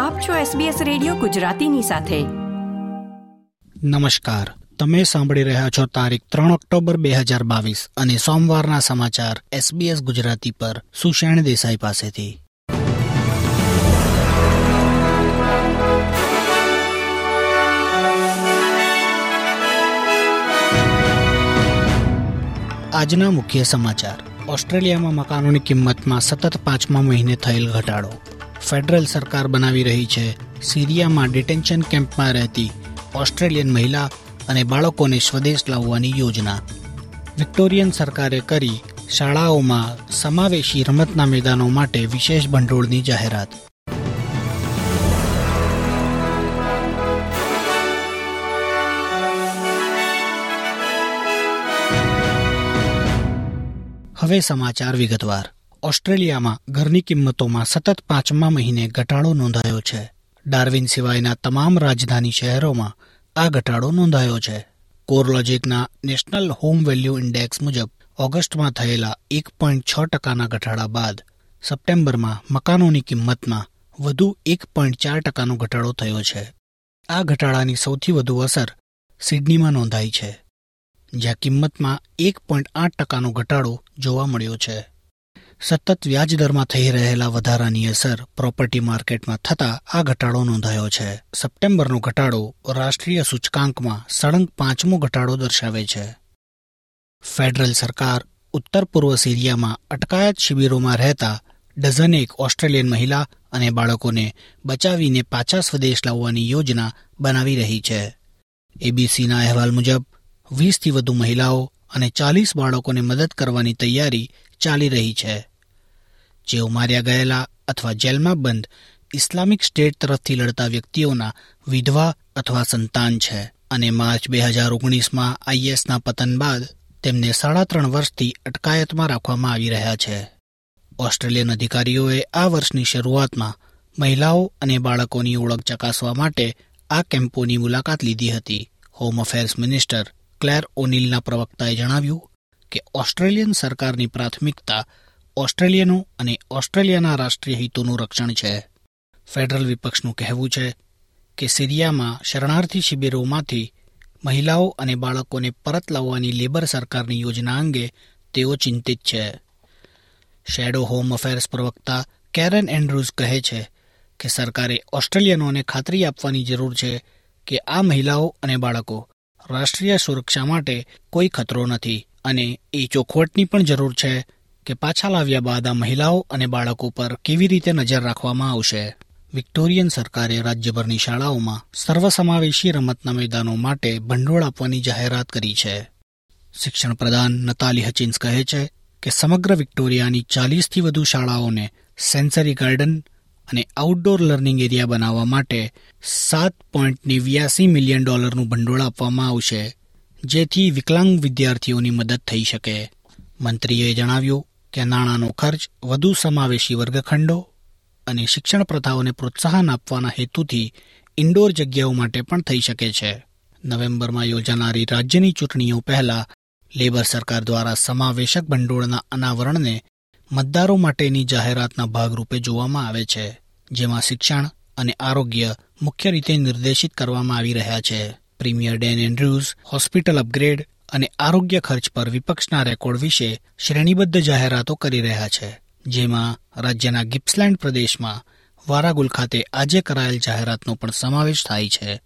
આપ છો SBS radio ગુજરાતીની સાથે. નમસ્કાર. તમે સાંભળી રહ્યા છો તારીખ ત્રણ ઓક્ટોબર બે હજાર બાવીસ અને સોમવારના સમાચાર SBS ગુજરાતી પર સુષેણ દેસાઈ પાસેથી. આજના મુખ્ય સમાચાર. ઓસ્ટ્રેલિયામાં મકાનોની કિંમતમાં સતત પાંચમા મહિને થયેલ ઘટાડો. ફેડરલ સરકાર બનાવી રહી છે. સિરિયામાં ડિટેન્શન કેમ્પમાં રહેતી ઓસ્ટ્રેલિયન મહિલા અને બાળકોને સ્વદેશ લાવવાની યોજના. વિક્ટોરિયન સરકારે કરી શાળાઓમાં સમાવેશી રમતના મેદાનો માટે વિશેષ ભંડોળની જાહેરાત. હવે સમાચાર વિગતવાર. ઓસ્ટ્રેલિયામાં ઘરની કિંમતોમાં સતત પાંચમા મહિને ઘટાડો નોંધાયો છે. ડાર્વિન સિવાયના તમામ રાજધાની શહેરોમાં આ ઘટાડો નોંધાયો છે. કોરલોજિકના નેશનલ હોમ વેલ્યુ ઇન્ડેક્સ મુજબ ઓગસ્ટમાં થયેલા એક પોઈન્ટ છ ટકાના ઘટાડા બાદ સપ્ટેમ્બરમાં મકાનોની કિંમતમાં વધુ એક પોઈન્ટ ચાર ટકાનો ઘટાડો થયો છે. આ ઘટાડાની સૌથી વધુ અસર સિડનીમાં નોંધાઈ છે, જ્યાં કિંમતમાં એક પોઈન્ટ આઠ ટકાનો ઘટાડો જોવા મળ્યો છે. સતત વ્યાજદરમાં થઈ રહેલા વધારાની અસર પ્રોપર્ટી માર્કેટમાં થતા આ ઘટાડો નોંધાયો છે. સપ્ટેમ્બરનો ઘટાડો રાષ્ટ્રીય સૂચકાંકમાં સળંગ પાંચમો ઘટાડો દર્શાવે છે. ફેડરલ સરકાર ઉત્તર પૂર્વ સિરિયામાં અટકાયત શિબિરોમાં રહેતા ડઝનેક ઓસ્ટ્રેલિયન મહિલા અને બાળકોને બચાવીને પાછા સ્વદેશ લાવવાની યોજના બનાવી રહી છે. એબીસીના અહેવાલ મુજબ, વીસથી વધુ મહિલાઓ અને ચાલીસ બાળકોને મદદ કરવાની તૈયારી ચાલી રહી છે. જેઓ માર્યા ગયેલા અથવા જેલમાં બંધ ઇસ્લામિક સ્ટેટ તરફથી લડતા વ્યક્તિઓના વિધવા અથવા સંતાન છે અને માર્ચ બે હજાર ઓગણીસમાં આઈએસના પતન બાદ તેમને સાડા ત્રણ વર્ષથી અટકાયતમાં રાખવામાં આવી રહ્યા છે. ઓસ્ટ્રેલિયન અધિકારીઓએ આ વર્ષની શરૂઆતમાં મહિલાઓ અને બાળકોની ઓળખ ચકાસવા માટે આ કેમ્પોની મુલાકાત લીધી હતી. હોમ અફેર્સ મિનિસ્ટર ક્લેર ઓનિલના પ્રવક્તાએ જણાવ્યું કે ઓસ્ટ્રેલિયન સરકારની પ્રાથમિકતા ઓસ્ટ્રેલિયનો અને ઓસ્ટ્રેલિયાના રાષ્ટ્રીય હિતોનું રક્ષણ છે. ફેડરલ વિપક્ષનું કહેવું છે કે સિરિયામાં શરણાર્થી શિબિરોમાંથી મહિલાઓ અને બાળકોને પરત લાવવાની લેબર સરકારની યોજના અંગે તેઓ ચિંતિત છે. શેડો હોમ અફેર્સ પ્રવક્તા કેરન એન્ડ્રુઝ કહે છે કે સરકારે ઓસ્ટ્રેલિયનોને ખાતરી આપવાની જરૂર છે કે આ મહિલાઓ અને બાળકો રાષ્ટ્રીય સુરક્ષા માટે કોઈ ખતરો નથી અને એ ચોખવટની પણ જરૂર છે. કે પાછા લાવ્યા બાદ આ મહિલાઓ અને બાળકો પર કેવી રીતે નજર રાખવામાં આવશે? વિક્ટોરિયન સરકારે રાજ્યભરની શાળાઓમાં સર્વસમાવેશી રમતના મેદાનો માટે ભંડોળ આપવાની જાહેરાત કરી છે. શિક્ષણ પ્રધાન નતાલી હચિન્સ કહે છે કે સમગ્ર વિક્ટોરિયાની ચાલીસથી વધુ શાળાઓને સેન્સરી ગાર્ડન અને આઉટડોર લર્નિંગ એરિયા બનાવવા માટે સાત પોઈન્ટ નેવ્યાસી મિલિયન ડોલરનું ભંડોળ આપવામાં આવશે, જેથી વિકલાંગ વિદ્યાર્થીઓની મદદ થઈ શકે. મંત્રીએ જણાવ્યું કે નાણાંનો ખર્ચ વધુ સમાવેશી વર્ગખંડો અને શિક્ષણ પ્રથાઓને પ્રોત્સાહન આપવાના હેતુથી ઇન્ડોર જગ્યાઓ માટે પણ થઈ શકે છે. નવેમ્બરમાં યોજાનારી રાજ્યની ચૂંટણીઓ પહેલા લેબર સરકાર દ્વારા સમાવેશક ભંડોળના અનાવરણને મતદારો માટેની જાહેરાતના ભાગરૂપે જોવામાં આવે છે, જેમાં શિક્ષણ અને આરોગ્ય મુખ્ય રીતે નિર્દેશિત કરવામાં આવી રહ્યા છે. Premier Dan Andrews, hospital upgrade અને આરોગ્ય ખર્ચ પર વિપક્ષના રેકોર્ડ વિશે શ્રેણીબદ્ધ જાહેરાતો કરી રહ્યા છે, જેમાં રાજ્યના ગિપ્સલેન્ડ પ્રદેશમાં વારાગુલ ખાતે આજે કરાયેલ જાહેરાતનો પણ સમાવેશ થાય છે.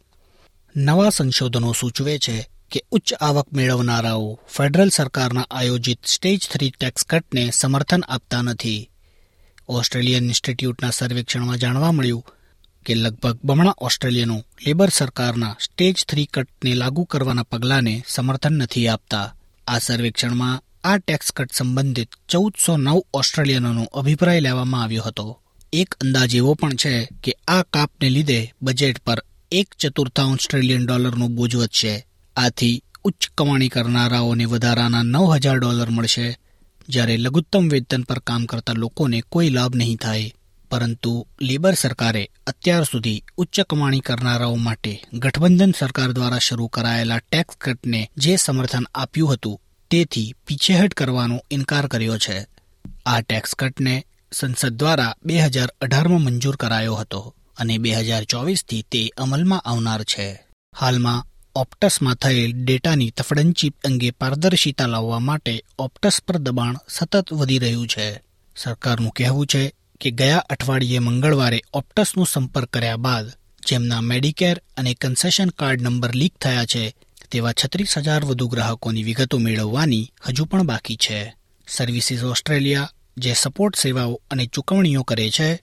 નવા સંશોધનો સૂચવે છે કે ઉચ્ચ આવક મેળવનારાઓ ફેડરલ સરકારના આયોજિત સ્ટેજ થ્રી ટેક્સ કટને સમર્થન આપતા નથી. ઓસ્ટ્રેલિયન ઇન્સ્ટિટ્યૂટના સર્વેક્ષણમાં જાણવા મળ્યું કે લગભગ બમણા ઓસ્ટ્રેલિયનો લેબર સરકારના સ્ટેજ થ્રી કટને લાગુ કરવાના પગલાંને સમર્થન નથી આપતા. આ સર્વેક્ષણમાં આ ટેક્સ કટ સંબંધિત ચૌદસો નવ ઓસ્ટ્રેલિયનોનો અભિપ્રાય લેવામાં આવ્યો હતો. એક અંદાજ એવો પણ છે કે આ કાપને લીધે બજેટ પર એક ચતુર્થાંશ ટ્રિલિયન ડોલરનો બોજ વધશે. આથી ઉચ્ચ કમાણી કરનારાઓને વધારાના નવ હજાર ડોલર મળશે. જ્યારે લઘુત્તમ વેતન પર કામ કરતા લોકોને કોઈ લાભ નહીં થાય. પરંતુ લેબર સરકારે અત્યાર સુધી ઉચ્ચ કમાણી કરનારાઓ માટે ગઠબંધન સરકાર દ્વારા શરૂ કરાયેલા ટેક્સ કટને જે સમર્થન આપ્યું હતું તેથી પીછેહટ કરવાનો ઇનકાર કર્યો છે. આ ટેક્સ કટને સંસદ દ્વારા બે હજાર અઢારમાં મંજૂર કરાયો હતો અને બે હજાર ચોવીસથી તે અમલમાં આવનાર છે. હાલમાં ઓપ્ટસમાં થયેલ ડેટાની તફડંચી અંગે પારદર્શિતા લાવવા માટે ઓપ્ટસ પર દબાણ સતત વધી રહ્યું છે. સરકારનું કહેવું છે કે ગયા અઠવાડિયે મંગળવારે ઓપ્ટસનો સંપર્ક કર્યા બાદ જેમના મેડિકેર અને કન્સેશન કાર્ડ નંબર લીક થયા છે, તેવા છત્રીસ હજાર વધુ ગ્રાહકોની વિગતો મેળવવાની હજુ પણ બાકી છે. સર્વિસીસ ઓસ્ટ્રેલિયા જે સપોર્ટ સેવાઓ અને ચૂકવણીઓ કરે છે,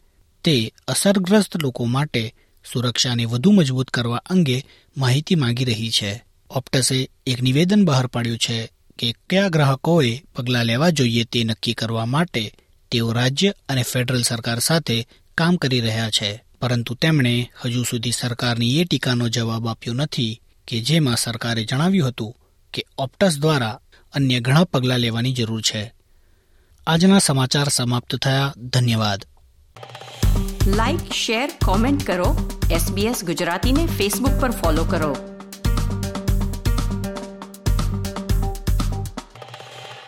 તે અસરગ્રસ્ત લોકો માટે સુરક્ષાને વધુ મજબૂત કરવા અંગે માહિતી માંગી રહી છે. ઓપ્ટસે એક નિવેદન બહાર પાડ્યું છે કે, કયા ગ્રાહકોએ પગલાં લેવા જોઈએ તે નક્કી કરવા માટે તેઓ રાજ્ય અને ફેડરલ સરકાર સાથે કામ કરી રહ્યા છે. પરંતુ તેમણે હજુ સુધી સરકારની એ ટીકાનો જવાબ આપ્યો નથી કે જેમાં સરકારે જણાવ્યું હતું કે ઓપ્ટસ દ્વારા અન્ય ઘણા પગલાં લેવાની જરૂર છે. આજના સમાચાર સમાપ્ત થયા. ધન્યવાદ. લાઇક શેર કોમેન્ટ કરો. એસબીએસ ગુજરાતીને ફેસબુક પર ફોલો કરો.